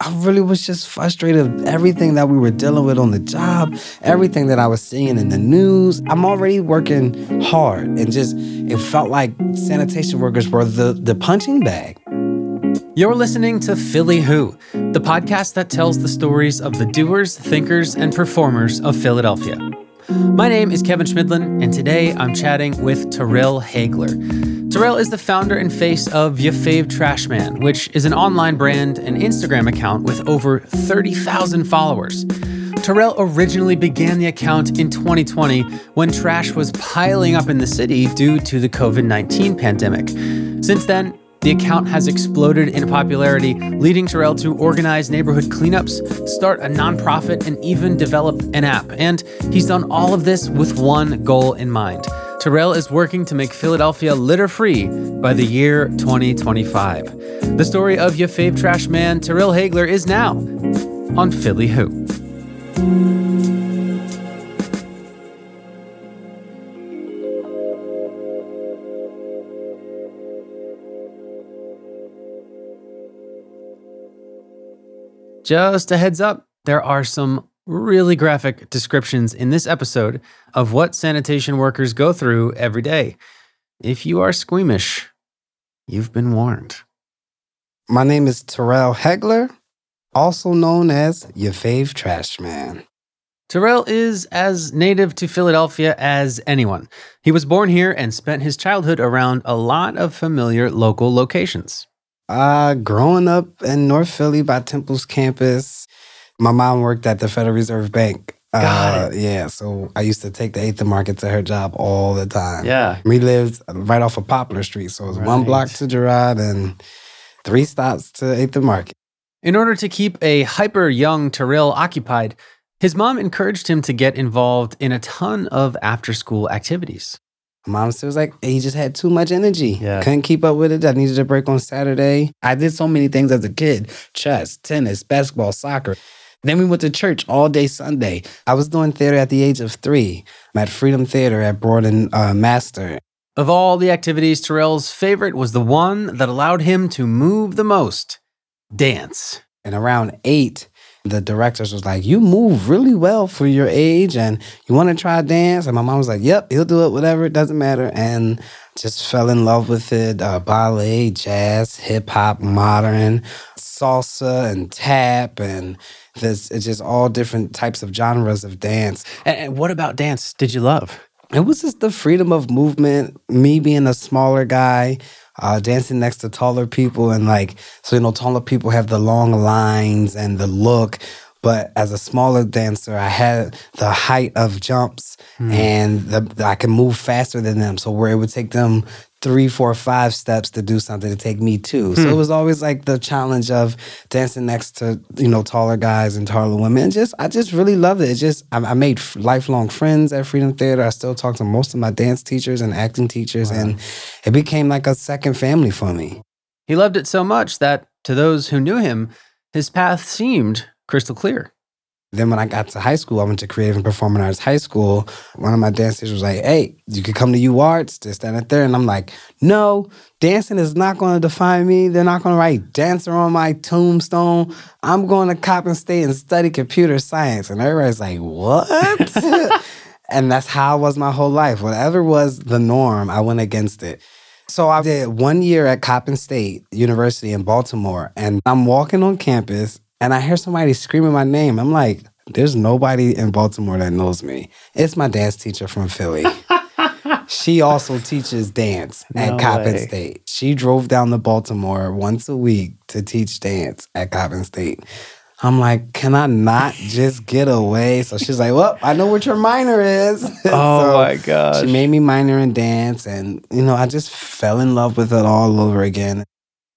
I really was just frustrated with everything that we were dealing with on the job, everything that I was seeing in the news. I'm already working hard and just it felt like sanitation workers were the, the punching bag. You're listening to Philly Who, the podcast that tells the stories of the doers, thinkers, and performers of Philadelphia. My name is Kevin Schmidlin, and today I'm chatting with Terrell Haigler. Terrell is the founder and face of Ya Fave Trash Man, which is an online brand and Instagram account with over 30,000 followers. Terrell originally began the account in 2020 when trash was piling up in the city due to the COVID 19 pandemic. Since then, the account has exploded in popularity, leading Terrell to organize neighborhood cleanups, start a nonprofit, and even develop an app. And he's done all of this with one goal in mind Terrell is working to make Philadelphia litter free by the year 2025. The story of your fave trash man, Terrell Haigler, is now on Philly Who. Just a heads up, there are some really graphic descriptions in this episode of what sanitation workers go through every day. If you are squeamish, you've been warned. My name is Terrell Haigler, also known as your fave trash man. Terrell is as native to Philadelphia as anyone. He was born here and spent his childhood around a lot of familiar local locations. Uh, growing up in North Philly by Temple's campus, my mom worked at the Federal Reserve Bank. Got uh, Yeah, so I used to take the Eighth Market to her job all the time. Yeah. We lived right off of Poplar Street, so it was one block to Girard and three stops to Eighth Market. In order to keep a hyper young Terrell occupied, his mom encouraged him to get involved in a ton of after school activities. Mom still was like, he just had too much energy. Yeah. Couldn't keep up with it. I needed a break on Saturday. I did so many things as a kid chess, tennis, basketball, soccer. Then we went to church all day Sunday. I was doing theater at the age of three. I'm at Freedom Theater at Broad and uh, Master. Of all the activities, Terrell's favorite was the one that allowed him to move the most dance. And around eight, the directors was like, You move really well for your age and you want to try dance? And my mom was like, Yep, he'll do it, whatever, it doesn't matter. And just fell in love with it uh, ballet, jazz, hip hop, modern, salsa, and tap. And this, it's just all different types of genres of dance. And, and what about dance did you love? It was just the freedom of movement, me being a smaller guy, uh, dancing next to taller people. And like, so, you know, taller people have the long lines and the look. But as a smaller dancer, I had the height of jumps and the, the- I can move faster than them. So, where it would take them three, four, five steps to do something to take me two. So, hmm. it was always like the challenge of dancing next to, you know, taller guys and taller women. And just, I just really loved it. It just, I, I made f- lifelong friends at Freedom Theater. I still talk to most of my dance teachers and acting teachers. And it became like a second family for me. He loved it so much that, to those who knew him, his path seemed crystal clear. Then when I got to high school, I went to Creative and Performing Arts High School. One of my dance teachers was like, "Hey, you could come to U Arts to stand up there," and I'm like, "No, dancing is not going to define me. They're not going to write dancer on my tombstone. I'm going to Coppin State and study computer science." And everybody's like, "What?" and that's how I was my whole life. Whatever was the norm, I went against it. So I did one year at Coppin State University in Baltimore, and I'm walking on campus and I hear somebody screaming my name. I'm like, there's nobody in Baltimore that knows me. It's my dance teacher from Philly. she also teaches dance at No Coppin way. State. She drove down to Baltimore once a week to teach dance at Coppin State. I'm like, can I not just get away? So she's like, well, I know what your minor is. Oh so my gosh. she made me minor in dance, and you know, I just fell in love with it all over again.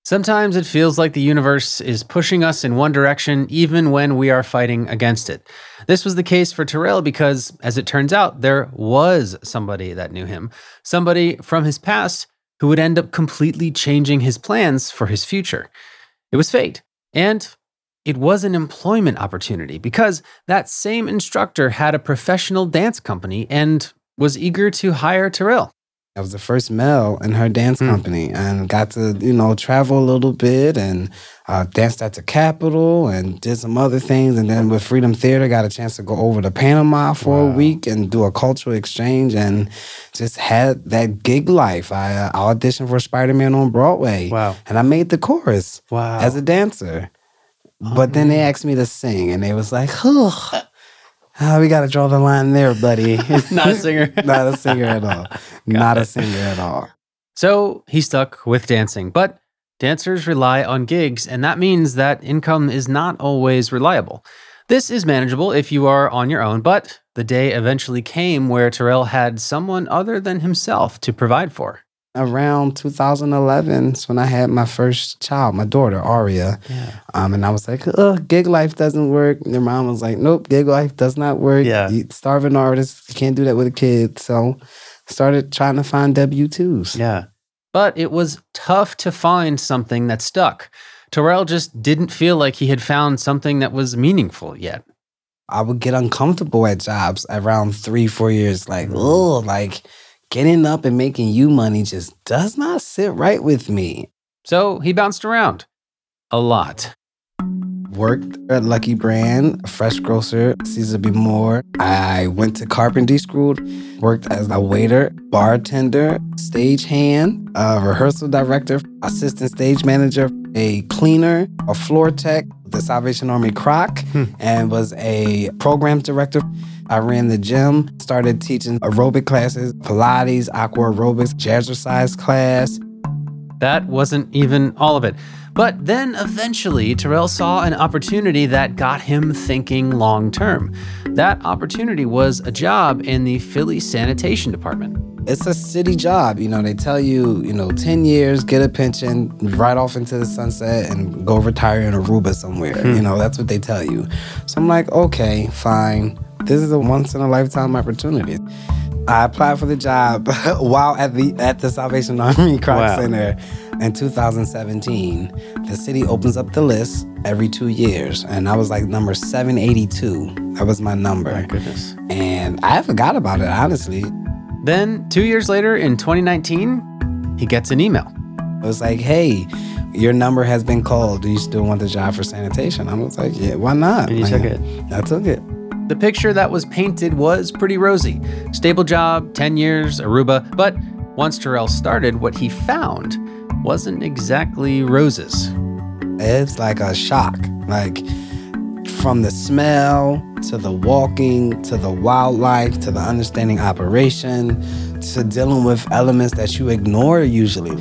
Sometimes it feels like the universe is pushing us in one direction, even when we are fighting against it. This was the case for Terrell because, as it turns out, there was somebody that knew him, somebody from his past who would end up completely changing his plans for his future. It was fate. And it was an employment opportunity because that same instructor had a professional dance company and was eager to hire Terrell. I was the first male in her dance Hmm. company and got to, you know, travel a little bit and uh, danced at the Capitol and did some other things. And then with Freedom Theater, got a chance to go over to Panama for Wow. a week and do a cultural exchange and just had that gig life. I uh, auditioned for Spider Man on Broadway Wow. and I made the chorus Wow. as a dancer. But then they asked me to sing and they was like, oh, Ah, we got to draw the line there, buddy. Not a singer. Not a singer at all. Not a singer at all. So he stuck with dancing, but dancers rely on gigs, and that means that income is not always reliable. This is manageable if you are on your own, but the day eventually came where Terrell had someone other than himself to provide for. Around 2011 is when I had my first child, my daughter, Aria. Yeah. Um, and I was like, Ugh, gig life doesn't work. And their mom was like, nope, gig life does not work. Yeah. You starving artist, you can't do that with a kid. So started trying to find W-2s. Yeah. But it was tough to find something that stuck. Terrell just didn't feel like he had found something that was meaningful yet. I would get uncomfortable at jobs around three, four years. Like, oh, like getting up and making you money just does not sit right with me. So he bounced around a lot. Worked at Lucky Brand, fresh grocer, Cecil B. Moore. I went to carpentry school, worked as a waiter, bartender, stagehand, a rehearsal director, assistant stage manager, a cleaner, a floor tech, the Salvation Army Kroc, and was a program director. I ran the gym, started teaching aerobic classes, Pilates, aqua aerobics, jazzercise class, That wasn't even all of it. But then eventually, Terrell saw an opportunity that got him thinking long term. That opportunity was a job in the Philly sanitation department. It's a city job. You know, they tell you, you know, 10 years, get a pension, right off into the sunset, and go retire in Aruba somewhere. Hmm. You know, that's what they tell you. So I'm like, okay, fine. This is a once in a lifetime opportunity. I applied for the job while at the at the Salvation Army Kroc Wow. Center in 2017. The city opens up the list every two years, and I was like number 782. That was my number, My Goodness. and I forgot about it honestly. Then, two years later, in 2019, he gets an email. It was like, hey, your number has been called. Do you still want the job for sanitation? I was like, yeah, why not? And you Like, took it. I took it. The picture that was painted was pretty rosy. Stable job, 10 years, Aruba. But once Terrell started, what he found wasn't exactly roses. It's like a shock. Like from the smell to the walking to the wildlife to the understanding operation to dealing with elements that you ignore usually.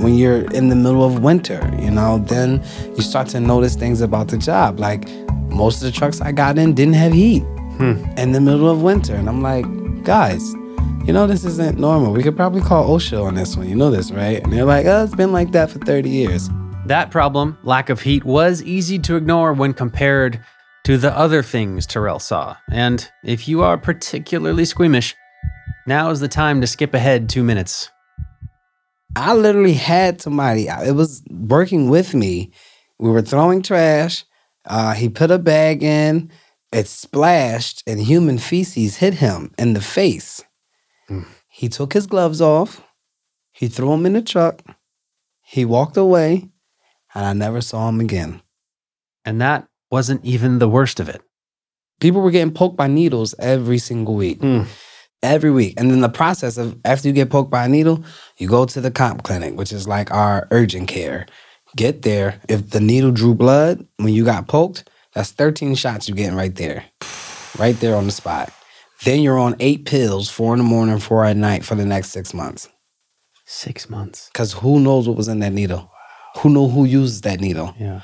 When you're in the middle of winter, you know, then you start to notice things about the job. Like most of the trucks I got in didn't have heat hmm. in the middle of winter. And I'm like, guys, you know, this isn't normal. We could probably call OSHA on this one. You know this, right? And they're like, oh, it's been like that for 30 years. That problem, lack of heat, was easy to ignore when compared to the other things Terrell saw. And if you are particularly squeamish, now is the time to skip ahead two minutes. I literally had somebody, it was working with me. We were throwing trash. Uh, he put a bag in, it splashed, and human feces hit him in the face. He took his gloves off, he threw them in the truck, he walked away, and I never saw him again. And that wasn't even the worst of it. People were getting poked by needles every single week. Mm. Every week. And then the process of after you get poked by a needle, you go to the comp clinic, which is like our urgent care. Get there. If the needle drew blood when you got poked, that's 13 shots you're getting right there. Right there on the spot. Then you're on eight pills, four in the morning, four at night for the next six months. Six months. Because who knows what was in that needle? Who know who uses that needle? Yeah.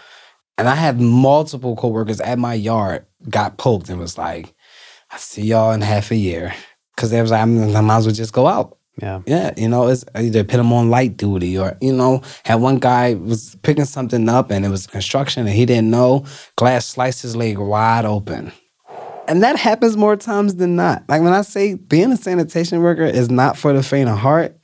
And I had multiple coworkers at my yard got poked and was like, I see y'all in half a year. Cause they was like, I'm- might as well just go out. Yeah. Yeah, you know, it's either put them on light duty or, you know, had one guy was picking something up and it was construction and he didn't know, glass sliced his leg wide open. And that happens more times than not. Like when I say being a sanitation worker is not for the faint of heart,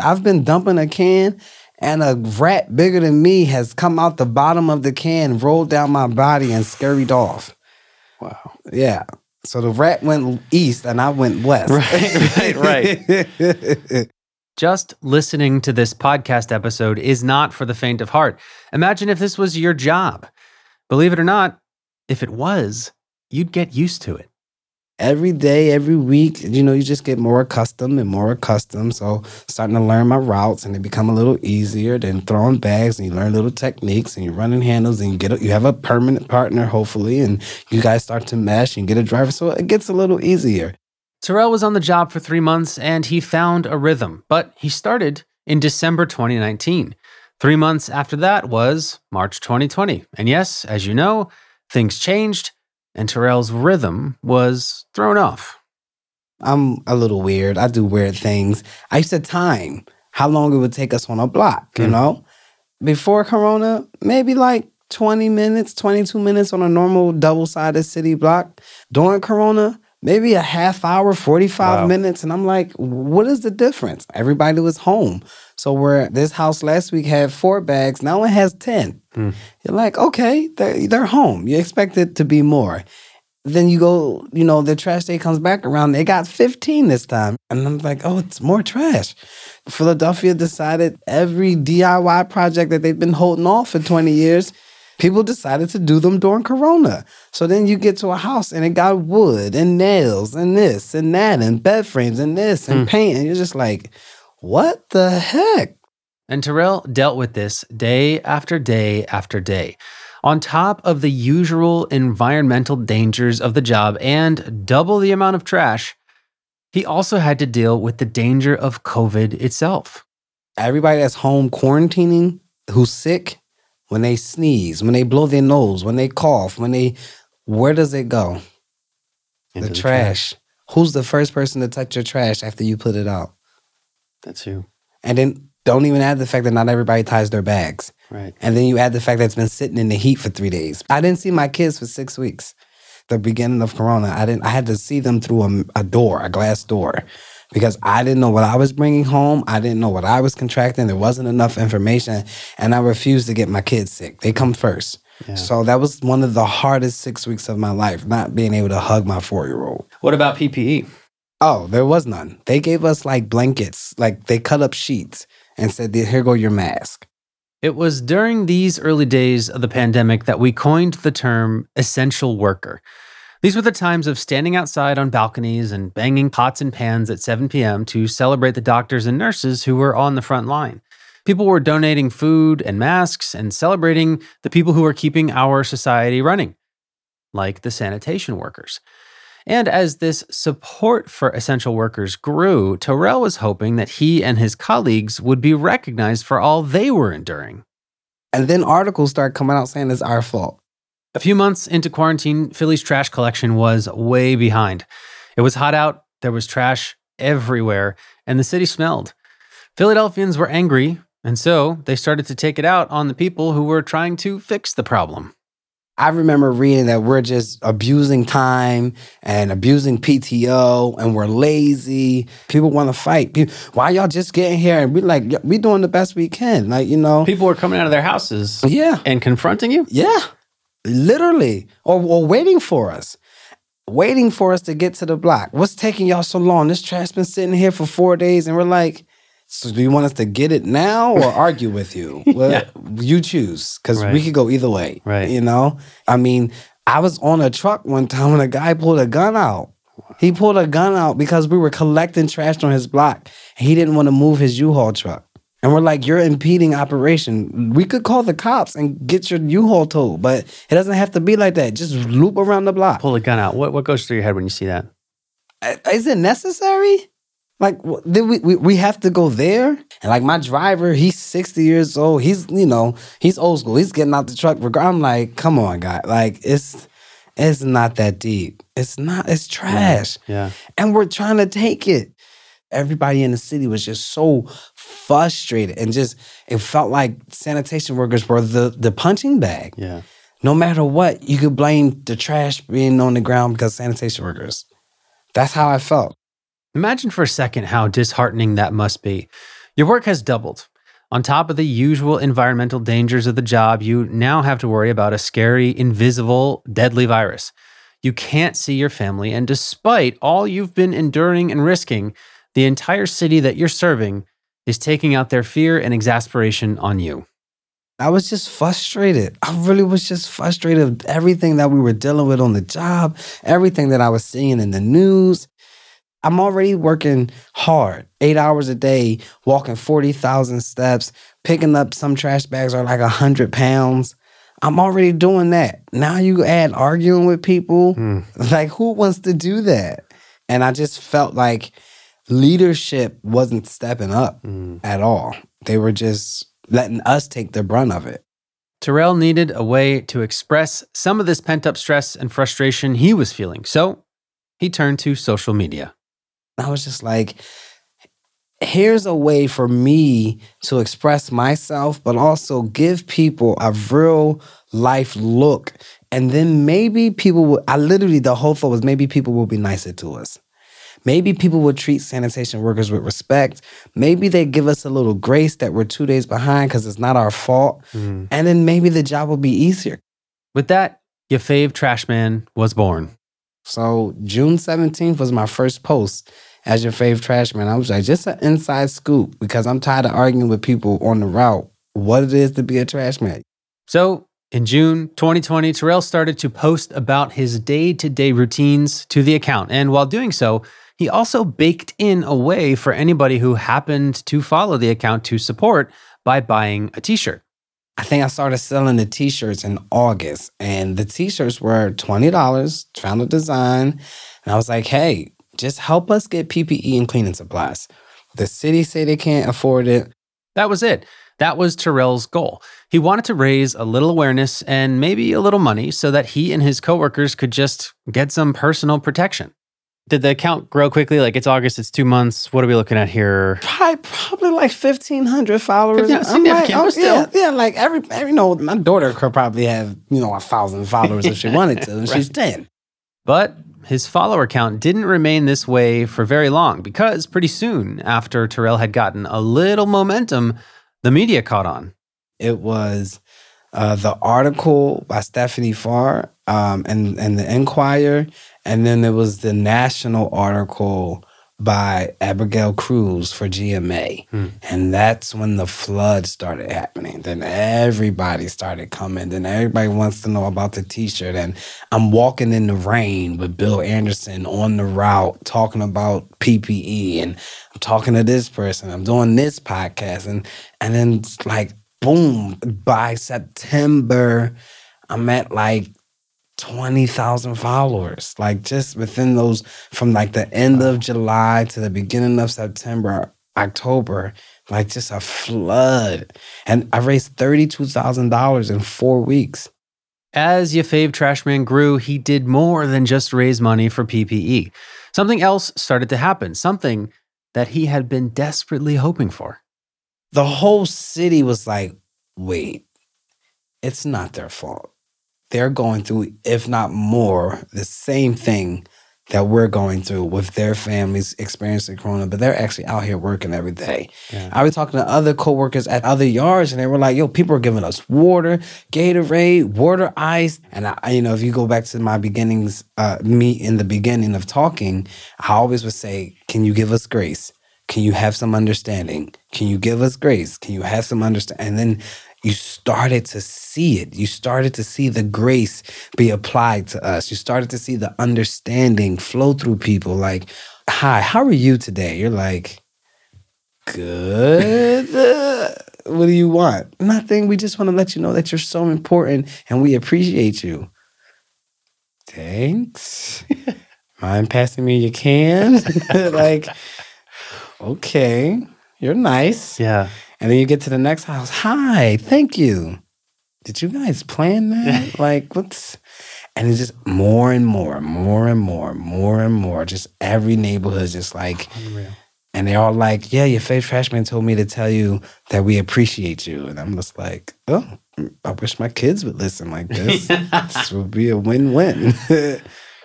I've been dumping a can and a rat bigger than me has come out the bottom of the can, rolled down my body, and scurried off. Wow. Yeah. So the rat went east and I went west. Right, right, right. Just listening to this podcast episode is not for the faint of heart. Imagine if this was your job. Believe it or not, if it was, you'd get used to it every day, every week, you know, you just get more accustomed and more accustomed. So starting to learn my routes and they become a little easier. Then throwing bags and you learn little techniques and you're running handles and you get a, you have a permanent partner hopefully and you guys start to mesh and get a driver. So it gets a little easier. Terrell was on the job for three months and he found a rhythm, but he started in December 2019. Three months after that was March 2020. And yes, as you know, things changed and Terrell's rhythm was thrown off. I'm a little weird. I do weird things. I used to time how long it would take us on a block, you mm. know? Before Corona, maybe like 20 minutes, 22 minutes on a normal double sided city block. During Corona, maybe a half hour, 45 wow. minutes. And I'm like, what is the difference? Everybody was home. So where this house last week had four bags, now it has 10. Hmm. You're like, okay, they're, they're home. You expect it to be more. Then you go, you know, the trash day comes back around. They got 15 this time. And I'm like, oh, it's more trash. Philadelphia decided every DIY project that they've been holding off for 20 years, people decided to do them during Corona. So then you get to a house and it got wood and nails and this and that and bed frames and this and hmm. paint. And you're just like, what the heck? And Terrell dealt with this day after day after day. On top of the usual environmental dangers of the job and double the amount of trash, he also had to deal with the danger of COVID itself. Everybody that's home quarantining who's sick, when they sneeze, when they blow their nose, when they cough, when they, where does it go? The, the trash. trash. Who's the first person to touch your trash after you put it out? That's you. And then don't even add the fact that not everybody ties their bags. Right. And then you add the fact that it's been sitting in the heat for three days. I didn't see my kids for six weeks. The beginning of Corona, I didn't. I had to see them through a, a door, a glass door, because I didn't know what I was bringing home. I didn't know what I was contracting. There wasn't enough information, and I refused to get my kids sick. They come first. Yeah. So that was one of the hardest six weeks of my life, not being able to hug my four year old. What about PPE? Oh, there was none. They gave us like blankets, like they cut up sheets and said, Here go your mask. It was during these early days of the pandemic that we coined the term essential worker. These were the times of standing outside on balconies and banging pots and pans at 7 p.m. to celebrate the doctors and nurses who were on the front line. People were donating food and masks and celebrating the people who were keeping our society running, like the sanitation workers. And as this support for essential workers grew, Terrell was hoping that he and his colleagues would be recognized for all they were enduring. And then articles start coming out saying it's our fault. A few months into quarantine, Philly's trash collection was way behind. It was hot out, there was trash everywhere, and the city smelled. Philadelphians were angry, and so they started to take it out on the people who were trying to fix the problem. I remember reading that we're just abusing time and abusing PTO and we're lazy. People want to fight. why y'all just getting here? And we like, we doing the best we can. Like, you know. People are coming out of their houses. Yeah. And confronting you? Yeah. Literally. Or, or waiting for us. Waiting for us to get to the block. What's taking y'all so long? This trash been sitting here for four days and we're like, so do you want us to get it now or argue with you? Well, yeah. you choose because right. we could go either way. Right. You know, I mean, I was on a truck one time when a guy pulled a gun out. He pulled a gun out because we were collecting trash on his block. And he didn't want to move his U-Haul truck. And we're like, you're impeding operation. We could call the cops and get your U-Haul towed, but it doesn't have to be like that. Just loop around the block. Pull a gun out. What what goes through your head when you see that? Is it necessary? Like, did we, we we have to go there? And like my driver, he's sixty years old. He's you know he's old school. He's getting out the truck. I'm like, come on, guy. Like it's it's not that deep. It's not. It's trash. Yeah. yeah. And we're trying to take it. Everybody in the city was just so frustrated and just it felt like sanitation workers were the the punching bag. Yeah. No matter what, you could blame the trash being on the ground because sanitation workers. That's how I felt. Imagine for a second how disheartening that must be. Your work has doubled. On top of the usual environmental dangers of the job, you now have to worry about a scary, invisible, deadly virus. You can't see your family, and despite all you've been enduring and risking, the entire city that you're serving is taking out their fear and exasperation on you. I was just frustrated. I really was just frustrated of everything that we were dealing with on the job, everything that I was seeing in the news. I'm already working hard, eight hours a day, walking 40,000 steps, picking up some trash bags are like 100 pounds. I'm already doing that. Now you add arguing with people. Mm. Like, who wants to do that? And I just felt like leadership wasn't stepping up Mm. at all. They were just letting us take the brunt of it. Terrell needed a way to express some of this pent up stress and frustration he was feeling. So he turned to social media. I was just like, here's a way for me to express myself, but also give people a real life look. And then maybe people will, I literally, the whole thought was maybe people will be nicer to us. Maybe people will treat sanitation workers with respect. Maybe they give us a little grace that we're two days behind because it's not our fault. Mm. And then maybe the job will be easier. With that, your fave trash man was born. So June 17th was my first post as your fave trash man. I was like, just an inside scoop because I'm tired of arguing with people on the route what it is to be a trash man. So in June 2020, Terrell started to post about his day to day routines to the account. And while doing so, he also baked in a way for anybody who happened to follow the account to support by buying a t shirt. I think I started selling the t-shirts in August and the t-shirts were $20, found a design. And I was like, hey, just help us get PPE and cleaning supplies. The city say they can't afford it. That was it. That was Terrell's goal. He wanted to raise a little awareness and maybe a little money so that he and his coworkers could just get some personal protection. Did the account grow quickly? Like it's August, it's two months. What are we looking at here? Probably, probably like fifteen hundred followers. 1500, I'm like, significant, oh, but yeah, still. yeah, like every, every, you know, my daughter could probably have, you know, a thousand followers if she wanted to, and she's ten. But his follower count didn't remain this way for very long because pretty soon after Terrell had gotten a little momentum, the media caught on. It was uh, the article by Stephanie Farr um, and and the Inquirer, and then there was the national article by Abigail Cruz for GMA, Hmm. and that's when the flood started happening. Then everybody started coming. Then everybody wants to know about the T-shirt, and I'm walking in the rain with Bill Anderson on the route talking about PPE, and I'm talking to this person. I'm doing this podcast, and and then like boom by September, I'm at like. 20,000 followers. Like just within those from like the end of July to the beginning of September, October, like just a flood. And I raised $32,000 in 4 weeks. As Yafave Trashman grew, he did more than just raise money for PPE. Something else started to happen, something that he had been desperately hoping for. The whole city was like, "Wait. It's not their fault. They're going through if not more the same thing that we're going through with their families experiencing corona, but they're actually out here working every day. Yeah. I was talking to other coworkers at other yards, and they were like, "Yo, people are giving us water, Gatorade, water ice." And I, you know, if you go back to my beginnings, uh, me in the beginning of talking, I always would say, "Can you give us grace? Can you have some understanding? Can you give us grace? Can you have some understanding?" And then you started to see it. You started to see the grace be applied to us. You started to see the understanding flow through people. Like, "Hi, how are you today?" You're like good. What do you want? Nothing. We just want to let you know that you're so important and we appreciate you. Thanks. Mind passing me your can? like, okay, you're nice. Yeah. And then you get to the next house. Hi, thank you. Did you guys plan that? like, what's. And it's just more and more, more and more, more and more. Just every neighborhood, is just like, and they're all like, "Yeah, your favorite freshman told me to tell you that we appreciate you." And I'm just like, "Oh, I wish my kids would listen like this. this would be a win-win."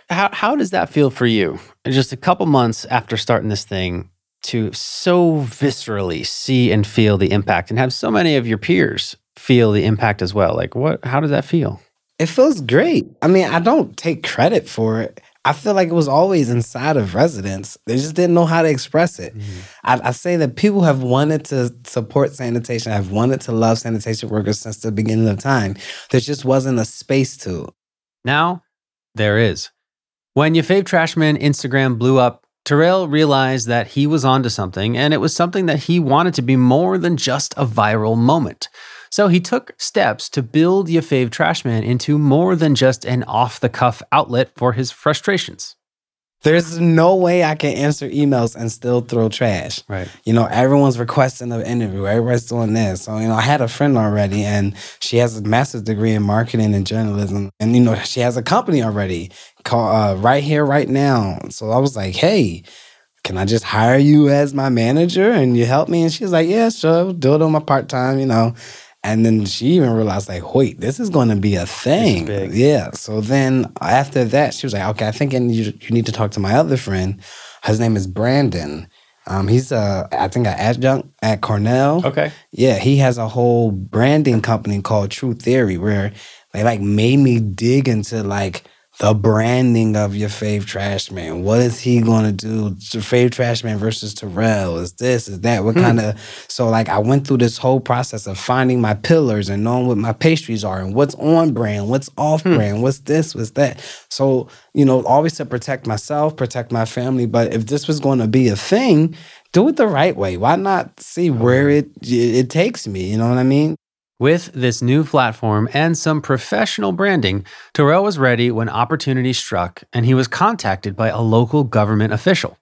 How, how does that feel for you? Just a couple months after starting this thing to so viscerally see and feel the impact and have so many of your peers feel the impact as well. Like what how does that feel? it feels great. I mean, I don't take credit for it. I feel like it was always inside of residents. They just didn't know how to express it. Mm-hmm. I, I say that people have wanted to support sanitation, have wanted to love sanitation workers since the beginning of time. There just wasn't a space to. Now, there is. When Your Fave Trashman Instagram blew up, Terrell realized that he was onto something, and it was something that he wanted to be more than just a viral moment. So he took steps to build Your Fave Trashman into more than just an off the cuff outlet for his frustrations. There's no way I can answer emails and still throw trash. Right. You know, everyone's requesting an interview. Everybody's doing this. So, you know, I had a friend already and she has a master's degree in marketing and journalism. And, you know, she has a company already called uh, Right Here, Right Now. So I was like, hey, can I just hire you as my manager and you help me? And she's like, yeah, sure. Do it on my part time, you know. And then she even realized, like, wait, this is going to be a thing. Yeah. So then after that, she was like, okay, I think I need, you need to talk to my other friend. His name is Brandon. Um, he's a, I think an adjunct at Cornell. Okay. Yeah, he has a whole branding company called True Theory where they like made me dig into like the branding of your fave trash man. What is he gonna do? Your fave trash man versus Terrell. Is this, is that? What hmm. kind of so like I went through this whole process of finding my pillars and knowing what my pastries are and what's on brand, what's off hmm. brand, what's this, what's that. So, you know, always to protect myself, protect my family. But if this was gonna be a thing, do it the right way. Why not see oh, where it it takes me? You know what I mean? With this new platform and some professional branding, Terrell was ready when opportunity struck and he was contacted by a local government official.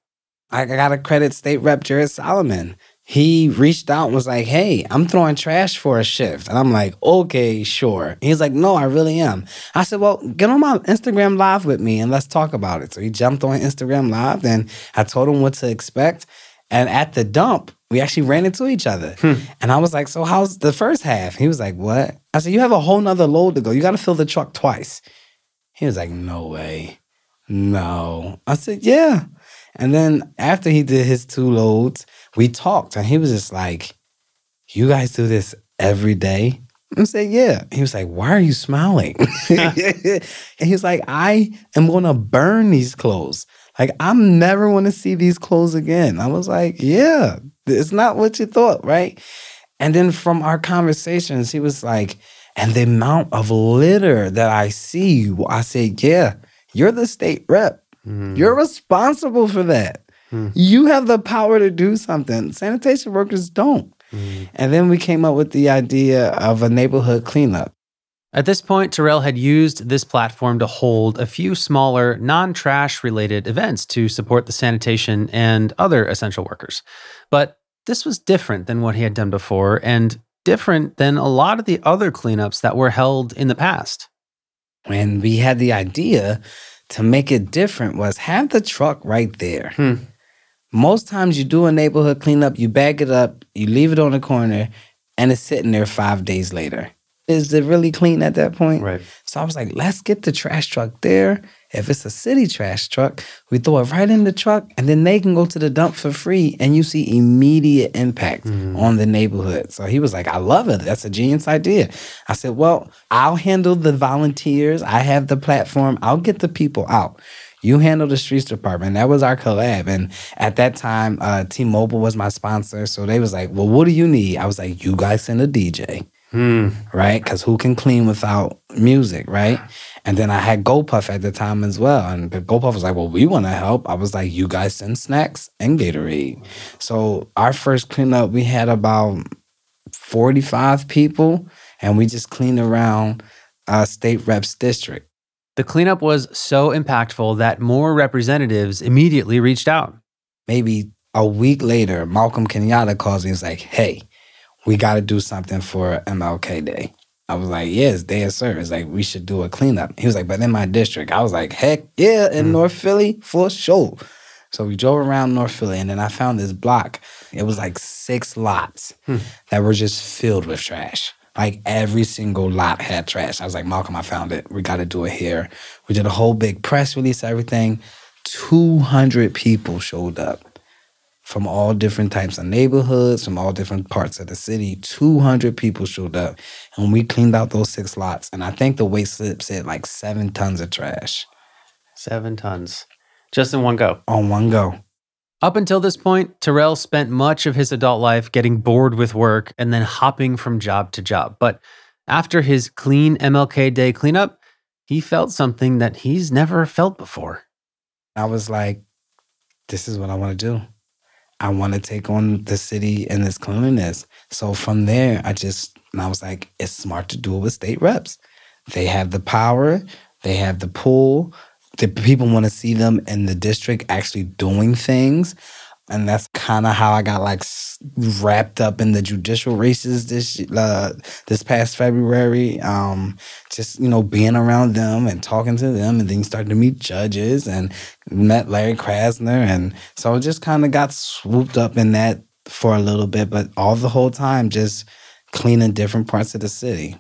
I gotta credit State Rep Jared Solomon. He reached out and was like, "Hey, I'm throwing trash for a shift," and I'm like, "Okay, sure." He's like, "No, I really am." I said, "Well, get on my Instagram Live with me and let's talk about it." So he jumped on Instagram Live, and I told him what to expect. And at the dump, we actually ran into each other. Hmm. And I was like, So how's the first half? He was like, What? I said, You have a whole nother load to go. You got to fill the truck twice. He was like, No way. No. I said, Yeah. And then after he did his two loads, we talked and he was just like, You guys do this every day? I said, Yeah. He was like, Why are you smiling? and he was like, I am going to burn these clothes. Like, I'm never going to see these clothes again. I was like, Yeah, it's not what you thought, right? And then from our conversations, he was like, and the amount of litter that I see, I said, Yeah, you're the state rep. Mm-hmm. You're responsible for that. Hmm. You have the power to do something. Sanitation workers don't. Mm-hmm. And then we came up with the idea of a neighborhood cleanup. At this point, Terrell had used this platform to hold a few smaller, non trash related events to support the sanitation and other essential workers. But this was different than what he had done before and different than a lot of the other cleanups that were held in the past. And we had the idea to make it different was have the truck right there. Hmm. Most times you do a neighborhood cleanup, you bag it up, you leave it on the corner, and it's sitting there five days later. Is it really clean at that point? Right. So I was like, let's get the trash truck there. If it's a city trash truck, we throw it right in the truck and then they can go to the dump for free and you see immediate impact on the neighborhood. So he was like, I love it. That's a genius idea. I said, well, I'll handle the volunteers. I have the platform. I'll get the people out. You handle the streets department. That was our collab. And at that time, uh, T-Mobile was my sponsor. So they was like, well, what do you need? I was like, you guys send a DJ right? Because who can clean without music, right? And then I had GoPuff at the time as well. And GoPuff was like, well, we want to help. I was like, you guys send snacks and Gatorade. So our first cleanup, we had about 45 people and we just cleaned around uh, State Reps District. The cleanup was so impactful that more representatives immediately reached out. Maybe a week later, Malcolm Kenyatta calls me and was like, hey, we got to do something for MLK Day. I was like, yes, day of service. Like, we should do a cleanup. He was like, but in my district. I was like, heck yeah, in mm. North Philly for sure. So we drove around North Philly and then I found this block. It was like six lots hmm. that were just filled with trash. Like every single lot had trash. I was like, Malcolm, I found it. We got to do it here. We did a whole big press release, everything. 200 people showed up from all different types of neighborhoods, from all different parts of the city. 200 people showed up. And we cleaned out those six lots. And I think the waste slip said like seven tons of trash. Seven tons. Just in one go. on one go. Up until this point, Terrell spent much of his adult life getting bored with work and then hopping from job to job. But after his clean MLK Day cleanup, he felt something that he's never felt before. I was like, this is what I want to do. I want to take on the city and its cleanliness. So from there, I just, and I was like, it's smart to do it with state reps. They have the power, they have the pull. The people want to see them in the district actually doing things. And that's kind of how I got like wrapped up in the judicial races this uh, this past February. Um, just you know being around them and talking to them, and then you started to meet judges and met Larry Krasner, and so I just kind of got swooped up in that for a little bit, but all the whole time just cleaning different parts of the city.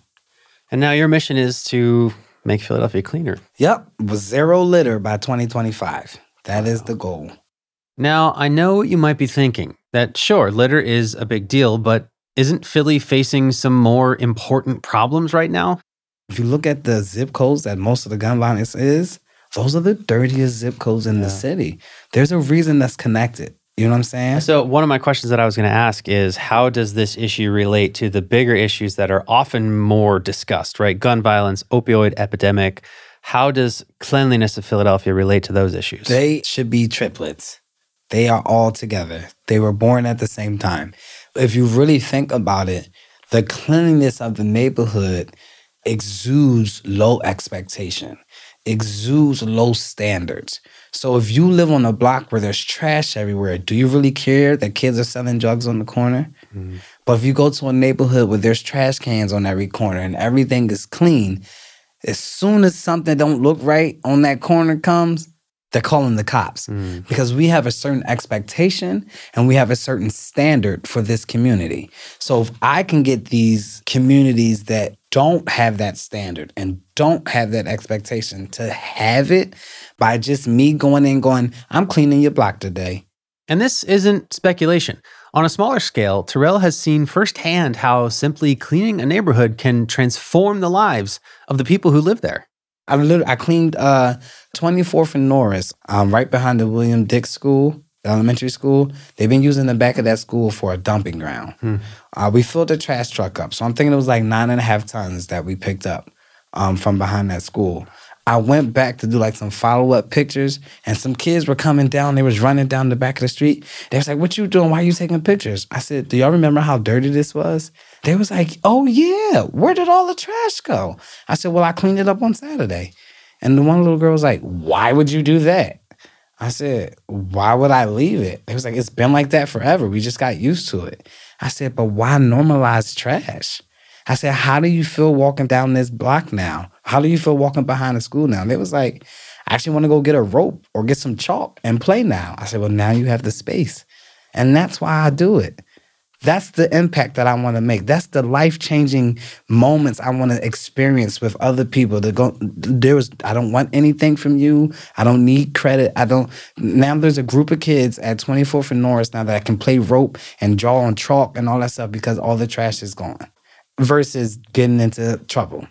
And now your mission is to make Philadelphia cleaner. Yep, zero litter by 2025. That is the goal. Now, I know what you might be thinking that sure, litter is a big deal, but isn't Philly facing some more important problems right now? If you look at the zip codes that most of the gun violence is, those are the dirtiest zip codes in the city. There's a reason that's connected. You know what I'm saying? So, one of my questions that I was going to ask is how does this issue relate to the bigger issues that are often more discussed, right? Gun violence, opioid epidemic. How does cleanliness of Philadelphia relate to those issues? They should be triplets. They are all together. They were born at the same time. If you really think about it, the cleanliness of the neighborhood exudes low expectation, exudes low standards. So if you live on a block where there's trash everywhere, do you really care that kids are selling drugs on the corner? Mm-hmm. But if you go to a neighborhood where there's trash cans on every corner and everything is clean, as soon as something don't look right on that corner comes, they're calling the cops mm. because we have a certain expectation and we have a certain standard for this community. So if I can get these communities that don't have that standard and don't have that expectation to have it by just me going in going, I'm cleaning your block today. And this isn't speculation. On a smaller scale, Terrell has seen firsthand how simply cleaning a neighborhood can transform the lives of the people who live there. I literally I cleaned uh 24th and Norris, um, right behind the William Dick School, elementary school. They've been using the back of that school for a dumping ground. Uh, we filled the trash truck up, so I'm thinking it was like nine and a half tons that we picked up um, from behind that school. I went back to do like some follow up pictures, and some kids were coming down. They was running down the back of the street. They was like, "What you doing? Why are you taking pictures?" I said, "Do y'all remember how dirty this was?" They was like, "Oh yeah, where did all the trash go?" I said, "Well, I cleaned it up on Saturday." And the one little girl was like, "Why would you do that?" I said, "Why would I leave it?" They was like, "It's been like that forever. We just got used to it." I said, "But why normalize trash?" I said, How do you feel walking down this block now? How do you feel walking behind the school now? And they was like, I actually want to go get a rope or get some chalk and play now. I said, Well, now you have the space. And that's why I do it. That's the impact that I want to make. That's the life changing moments I want to experience with other people. Go, there was, I don't want anything from you. I don't need credit. I don't. Now there's a group of kids at 24th and Norris now that I can play rope and draw on chalk and all that stuff because all the trash is gone versus getting into trouble.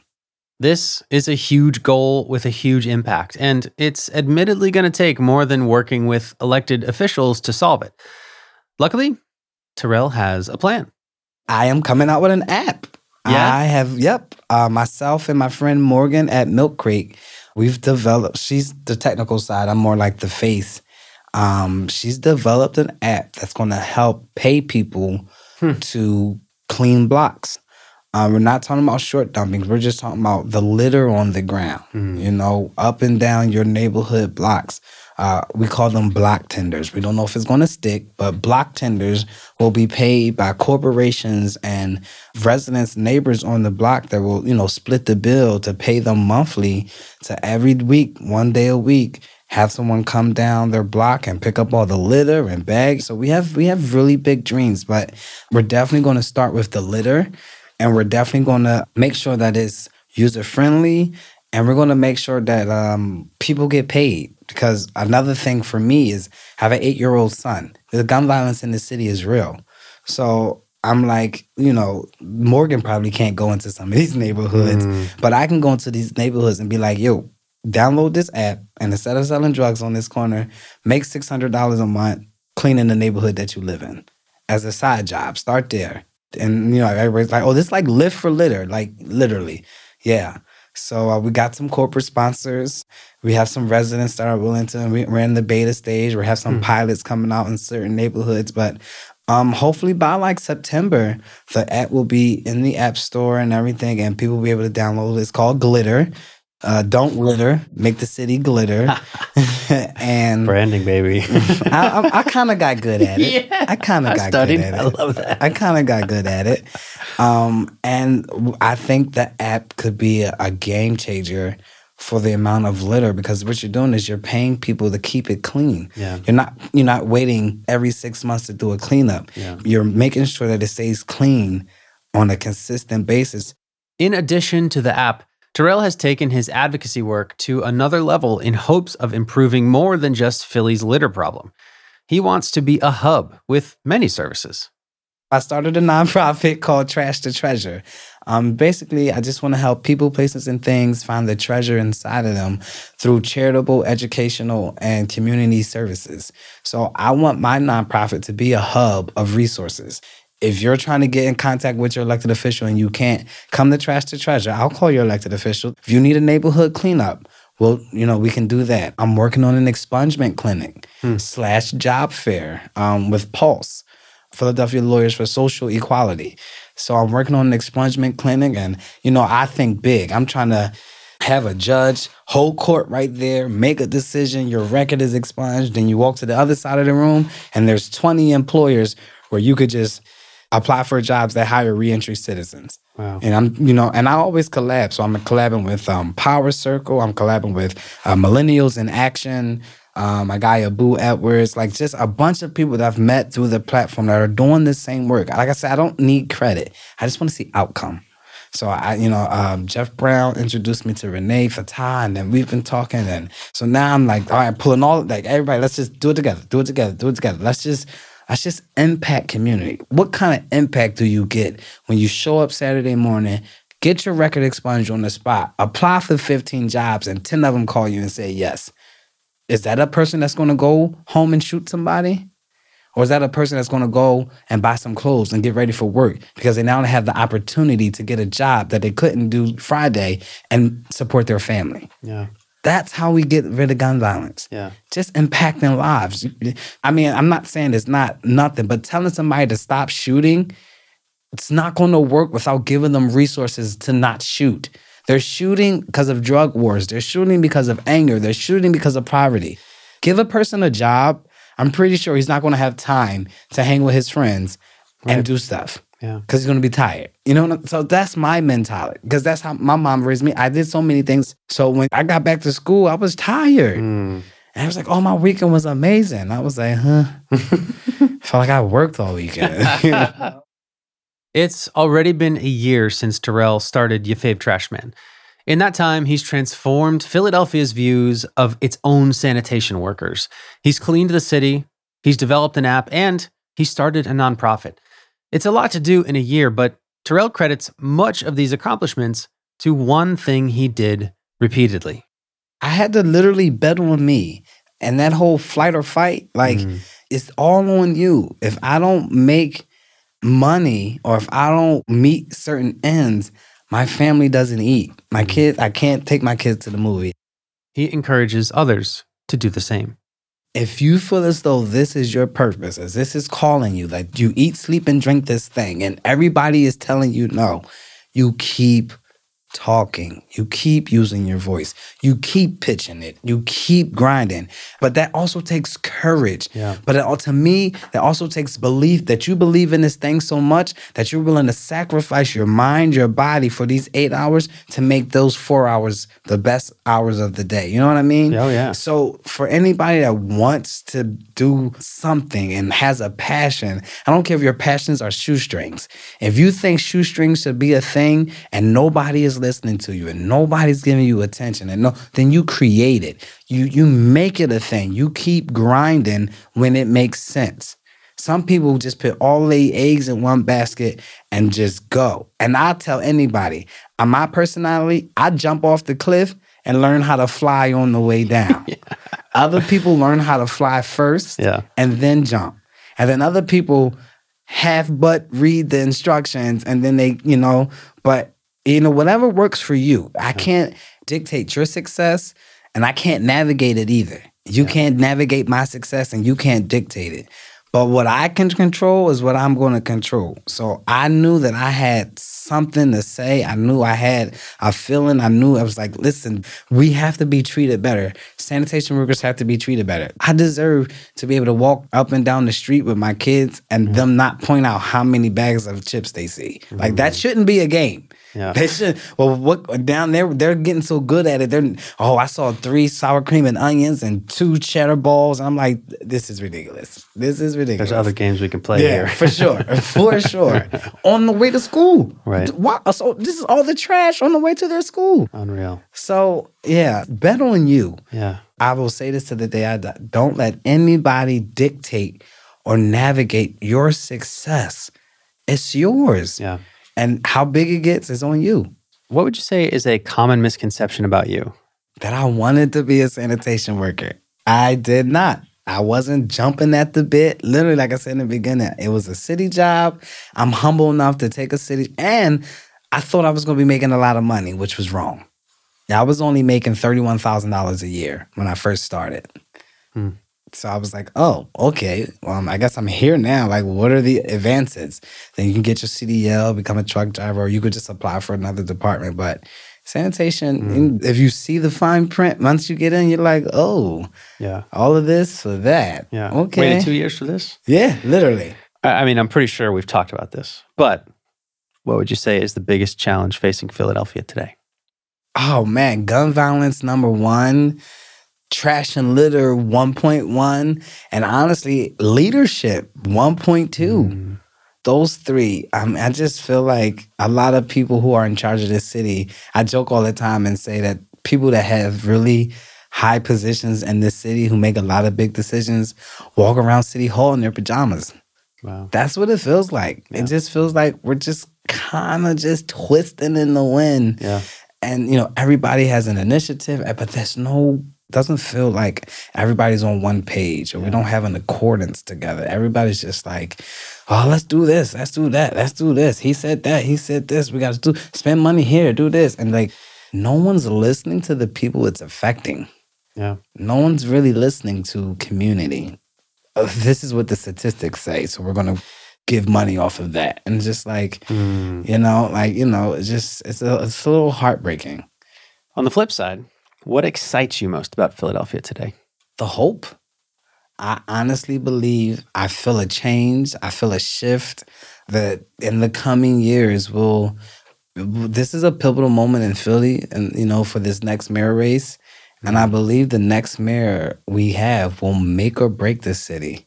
This is a huge goal with a huge impact, and it's admittedly going to take more than working with elected officials to solve it. Luckily, Terrell has a plan. I am coming out with an app. Yeah? I have, yep. Uh, myself and my friend Morgan at MilkCrate, we've developed, she's the technical side, I'm more like the face. Um, she's developed an app that's going to help pay people to clean blocks. Uh, we're not talking about short dumpings. We're just talking about the litter on the ground, you know, up and down your neighborhood blocks. Uh, we call them block tenders. We don't know if it's going to stick, but block tenders will be paid by corporations and residents, neighbors on the block that will, you know, split the bill to pay them monthly to every week, one day a week, have someone come down their block and pick up all the litter and bags. So we have we have really big dreams, but we're definitely going to start with the litter and we're definitely going to make sure that it's user friendly and we're going to make sure that um, people get paid. Because another thing for me is I have an eight year old son. The gun violence in the city is real. So i'm like you know morgan probably can't go into some of these neighborhoods but i can go into these neighborhoods and be like yo download this app and instead of selling drugs on this corner, make six hundred dollars a month cleaning the neighborhood that you live in. As a side job. Start there, and you know everybody's like, "Oh, this is like Lyft for litter," like literally, yeah. So uh, we got some corporate sponsors. We have some residents that are willing to. We, we're in the beta stage. We have some Hmm. pilots coming out in certain neighborhoods, but um, hopefully by like September, the app will be in the app store and everything, and people will be able to download it. It's called Glitter. Uh, don't glitter. Make the city glitter. and Branding, baby. I, I, I kind of got good at it. Yeah, I kind of got studied. good at it. I love that. I kind of got good at it. Um, and I think the app could be a, a game changer for the amount of litter because what you're doing is you're paying people to keep it clean. Yeah. You're not you're not waiting every six months to do a cleanup. Yeah. You're making sure that it stays clean on a consistent basis. In addition to the app, Terrell has taken his advocacy work to another level in hopes of improving more than just Philly's litter problem. He wants to be a hub with many services. I started a nonprofit called Trash to Treasure. Um, basically, I just want to help people, places, and things find the treasure inside of them through charitable, educational, and community services. So I want my nonprofit to be a hub of resources. If you're trying to get in contact with your elected official and you can't, come to Trash to Treasure. I'll call your elected official. If you need a neighborhood cleanup, well, you know, we can do that. I'm working on an expungement clinic slash job fair um, with Pulse. Philadelphia Lawyers for Social Equality. So I'm working on an expungement clinic, and you know, I think big. I'm trying to have a judge whole court right there, make a decision. Your record is expunged, and you walk to the other side of the room, and there's 20 employers where you could just apply for jobs that hire reentry citizens. Wow. And I'm, you know, and I always collab. So I'm collabing with um, Power Circle. I'm collabing with uh, Millennials in Action. Um, my guy Abu Edwards, like just a bunch of people that I've met through the platform that are doing the same work. Like I said, I don't need credit. I just want to see outcome. So I, you know, um, Jeff Brown introduced me to Renee Fatah, and then we've been talking, and so now I'm like, all right, pulling all like everybody, let's just do it together, do it together, do it together. Let's just let's just impact community. What kind of impact do you get when you show up Saturday morning, get your record expunged on the spot, apply for 15 jobs, and 10 of them call you and say yes? Is that a person that's going to go home and shoot somebody? Or is that a person that's going to go and buy some clothes and get ready for work because they now have the opportunity to get a job that they couldn't do Friday and support their family? Yeah. That's how we get rid of gun violence. Yeah. Just impacting lives. I mean, I'm not saying it's not nothing, but telling somebody to stop shooting, it's not going to work without giving them resources to not shoot. They're shooting because of drug wars. They're shooting because of anger. They're shooting because of poverty. Give a person a job. I'm pretty sure he's not going to have time to hang with his friends and do stuff Yeah. because he's going to be tired. You know, so that's my mentality because that's how my mom raised me. I did so many things. So when I got back to school, I was tired. Mm. And I was like, oh, my weekend was amazing. I was like, huh? I felt like I worked all weekend. It's already been a year since Terrell started Ya Fave Trash Man. In that time, he's transformed Philadelphia's views of its own sanitation workers. He's cleaned the city, he's developed an app, and he started a nonprofit. It's a lot to do in a year, but Terrell credits much of these accomplishments to one thing he did repeatedly. I had to literally bet on me. And that whole flight or fight, like, Mm. it's all on you. If I don't make money or if I don't meet certain ends, my family doesn't eat. My kids, I can't take my kids to the movie. He encourages others to do the same. If you feel as though this is your purpose, as this is calling you, like you eat, sleep, and drink this thing, and everybody is telling you no, you keep talking. You keep using your voice. You keep pitching it. You keep grinding. But that also takes courage. Yeah. But it, to me, that also takes belief that you believe in this thing so much that you're willing to sacrifice your mind, your body for these eight hours to make those four hours the best hours of the day. You know what I mean? Oh, yeah. So for anybody that wants to do something and has a passion, I don't care if your passions are shoestrings. If you think shoestrings should be a thing and nobody is listening to you and nobody's giving you attention and no, then you create it. You you make it a thing. You keep grinding when it makes sense. Some people just put all their eggs in one basket and just go. And I tell anybody, on my personality, I jump off the cliff and learn how to fly on the way down. Other people learn how to fly first Yeah. and then jump. And then other people half but read the instructions and then they, you know, but you know, whatever works for you. I can't dictate your success and I can't navigate it either. You can't navigate my success and you can't dictate it. But what I can control is what I'm going to control. So I knew that I had something to say. I knew I had a feeling. I knew I was like, listen, we have to be treated better. Sanitation workers have to be treated better. I deserve to be able to walk up and down the street with my kids and mm-hmm. them not point out how many bags of chips they see. Like that mm-hmm. shouldn't be a game. Yeah. They should. Well, what down there? They're getting so good at it. They're oh, I saw three sour cream and onions and two cheddar balls. I'm like, this is ridiculous. This is ridiculous. There's other games we can play yeah, here. for sure, for sure. on the way to school, Right. Wow, so this is all the trash on the way to their school. Unreal. So yeah, bet on you. Yeah. I will say this to the day I die. Don't let anybody dictate or navigate your success. It's yours. Yeah. And how big it gets is on you. What would you say is a common misconception about you? That I wanted to be a sanitation worker. I did not. I wasn't jumping at the bit. Literally, like I said in the beginning, it was a city job. I'm humble enough to take a city, and I thought I was going to be making a lot of money, which was wrong. I was only making thirty-one thousand dollars a year when I first started. Hmm. So I was like, "Oh, okay. Well, I guess I'm here now. Like, what are the advances? Then you can get your CDL, become a truck driver, or you could just apply for another department. But sanitation, Hmm. if you see the fine print, once you get in, you're like, "Oh, Yeah. all of this for that. Yeah. Okay. Waited two years for this? yeah, literally. I mean, I'm pretty sure we've talked about this, but what would you say is the biggest challenge facing Philadelphia today? Oh man, gun violence number one, trash and litter 1.1, and honestly, leadership 1.2. Those three, I, mean, I just feel like a lot of people who are in charge of this city, I joke all the time and say that people that have really high positions in this city who make a lot of big decisions walk around City Hall in their pajamas. Wow. That's what it feels like. Yeah. It just feels like we're just kind of just twisting in the wind. Yeah. And you know, everybody has an initiative, eh, but there's no doesn't feel like everybody's on one page or we don't have an accordance together. Everybody's just like, oh, let's do this, let's do that, let's do this. He said that, he said this. We got to do spend money here, do this, and like, no one's listening to the people it's affecting. Yeah. No one's really listening to community. Uh, This is what the statistics say, so we're gonna give money off of that, and just like Mm. you know, like you know, it's just it's a it's a little heartbreaking. On the flip side, what excites you most about Philadelphia today? The hope. I honestly believe I feel a change. I feel a shift that in the coming years will. This is a pivotal moment in Philly, and you know, for this next mayor race. And I believe the next mayor we have will make or break this city.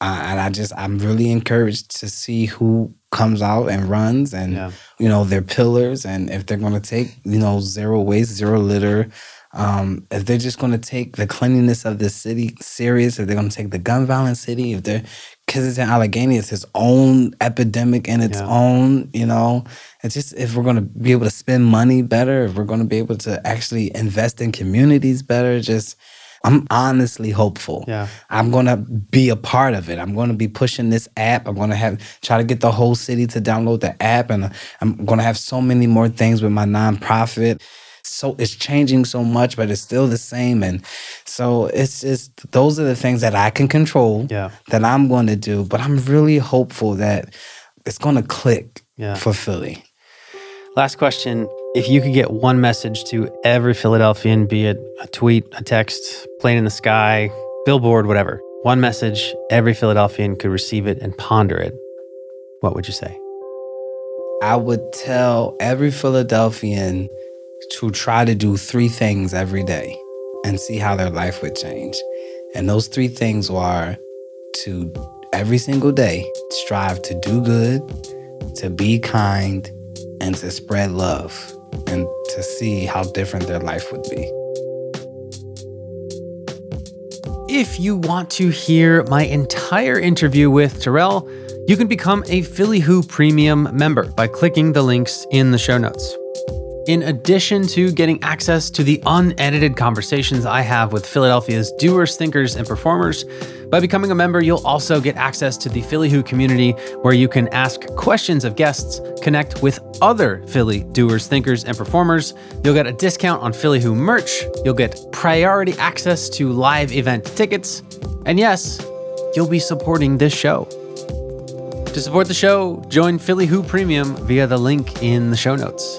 Uh, and I just, I'm really encouraged to see who comes out and runs and, Yeah. you know, their pillars and if they're going to take, you know, zero waste, zero litter, um, if they're just going to take the cleanliness of this city serious, if they're going to take the gun violence city, if they're, Kensington Allegheny it's its own epidemic and its Yeah. own, you know, it's just if we're going to be able to spend money better, if we're going to be able to actually invest in communities better, just, I'm honestly hopeful. Yeah. I'm gonna be a part of it. I'm gonna be pushing this app. I'm gonna have try to get the whole city to download the app, and I'm gonna have so many more things with my nonprofit. So it's changing so much, but it's still the same. And so it's just those are the things that I can control Yeah. that I'm going to do. But I'm really hopeful that it's gonna click Yeah. for Philly. Last question. If you could get one message to every Philadelphian, be it a tweet, a text, plane in the sky, billboard, whatever, one message, every Philadelphian could receive it and ponder it, what would you say? I would tell every Philadelphian to try to do three things every day and see how their life would change. And those three things were to every single day strive to do good, to be kind, and to spread love, and to see how different their life would be. If you want to hear my entire interview with Terrell, you can become a Philly Who Premium member by clicking the links in the show notes. in addition to getting access to the unedited conversations I have with Philadelphia's doers, thinkers, and performers, by becoming a member, you'll also get access to the Philly Who community where you can ask questions of guests, connect with other Philly doers, thinkers, and performers. You'll get a discount on Philly Who merch. You'll get priority access to live event tickets. And yes, you'll be supporting this show. To support the show, join Philly Who Premium via the link in the show notes.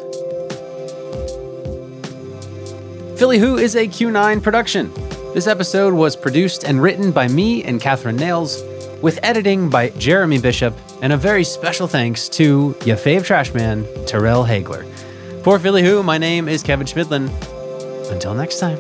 Philly Who is a Q9 production. This episode was produced and written by me and Catherine Nails, with editing by Jeremy Bishop, and a very special thanks to your fave trash man, Terrell Haigler. For Philly Who, my name is Kevin Schmidlin. Until next time.